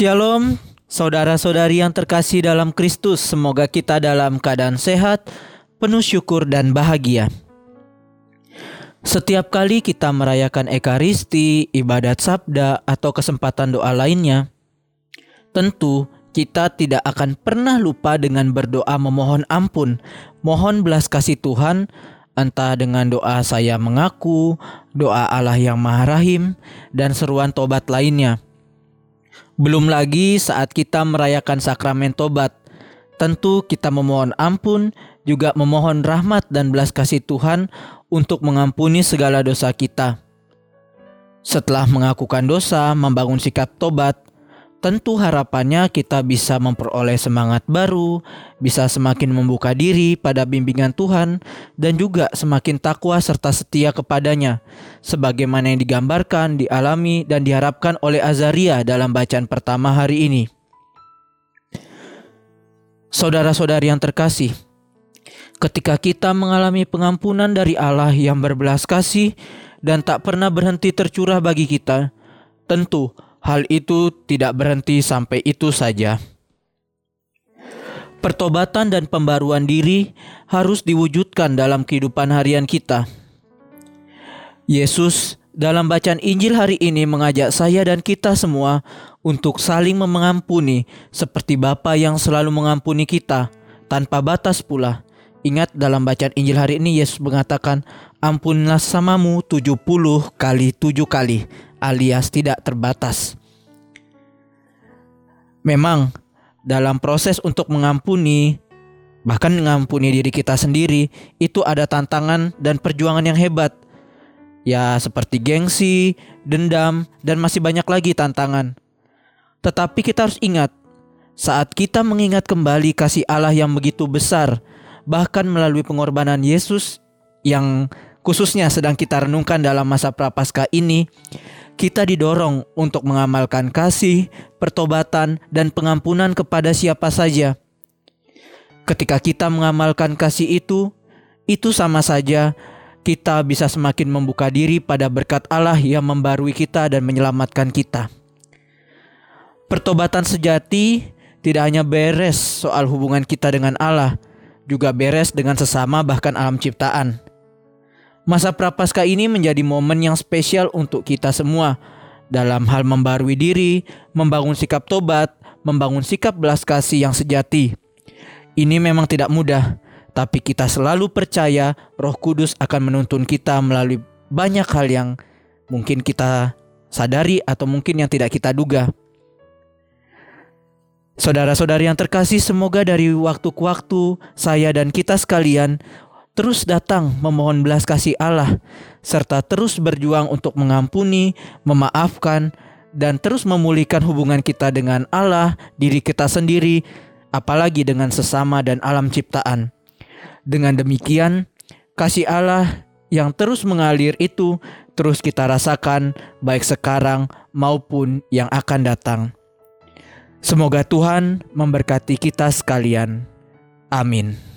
Shalom, saudara-saudari yang terkasih dalam Kristus. Semoga kita dalam keadaan sehat, penuh syukur dan bahagia. Setiap kali kita merayakan Ekaristi, ibadat sabda, atau kesempatan doa lainnya, tentu kita tidak akan pernah lupa dengan berdoa memohon ampun, mohon belas kasih Tuhan, entah dengan doa saya mengaku, doa Allah yang Maha Rahim, dan seruan tobat lainnya. Belum lagi saat kita merayakan sakramen tobat, tentu kita memohon ampun, juga memohon rahmat dan belas kasih Tuhan untuk mengampuni segala dosa kita. Setelah mengakukan dosa, membangun sikap tobat, tentu harapannya kita bisa memperoleh semangat baru, bisa semakin membuka diri pada bimbingan Tuhan, dan juga semakin takwa serta setia kepadanya, sebagaimana yang digambarkan, dialami, dan diharapkan oleh Azaria dalam bacaan pertama hari ini. Saudara-saudari yang terkasih, ketika kita mengalami pengampunan dari Allah yang berbelas kasih dan tak pernah berhenti tercurah bagi kita, tentu hal itu tidak berhenti sampai itu saja. Pertobatan dan pembaruan diri harus diwujudkan dalam kehidupan harian kita. Yesus dalam bacaan Injil hari ini mengajak saya dan kita semua untuk saling mengampuni seperti Bapa yang selalu mengampuni kita tanpa batas pula Ingat dalam bacaan Injil hari ini Yesus mengatakan ampunlah samamu 70 kali 7 kali alias tidak terbatas. Memang dalam proses untuk mengampuni bahkan mengampuni diri kita sendiri itu ada tantangan dan perjuangan yang hebat. Ya seperti gengsi, dendam dan masih banyak lagi tantangan. Tetapi kita harus ingat saat kita mengingat kembali kasih Allah yang begitu besar bahkan melalui pengorbanan Yesus yang khususnya sedang kita renungkan dalam masa prapaskah ini, kita didorong untuk mengamalkan kasih, pertobatan, dan pengampunan kepada siapa saja. Ketika kita mengamalkan kasih itu, itu sama saja kita bisa semakin membuka diri pada berkat Allah yang membarui kita dan menyelamatkan kita. Pertobatan sejati tidak hanya beres soal hubungan kita dengan Allah, juga beres dengan sesama bahkan alam ciptaan. Masa prapaskah ini menjadi momen yang spesial untuk kita semua dalam hal membarui diri, membangun sikap tobat, membangun sikap belas kasih yang sejati. Ini memang tidak mudah, tapi kita selalu percaya Roh Kudus akan menuntun kita melalui banyak hal yang mungkin kita sadari atau mungkin yang tidak kita duga. Saudara-saudari yang terkasih, semoga dari waktu ke waktu saya dan kita sekalian terus datang memohon belas kasih Allah serta terus berjuang untuk mengampuni, memaafkan dan terus memulihkan hubungan kita dengan Allah, diri kita sendiri, apalagi dengan sesama dan alam ciptaan. Dengan demikian, kasih Allah yang terus mengalir itu terus kita rasakan baik sekarang maupun yang akan datang. Semoga Tuhan memberkati kita sekalian. Amin.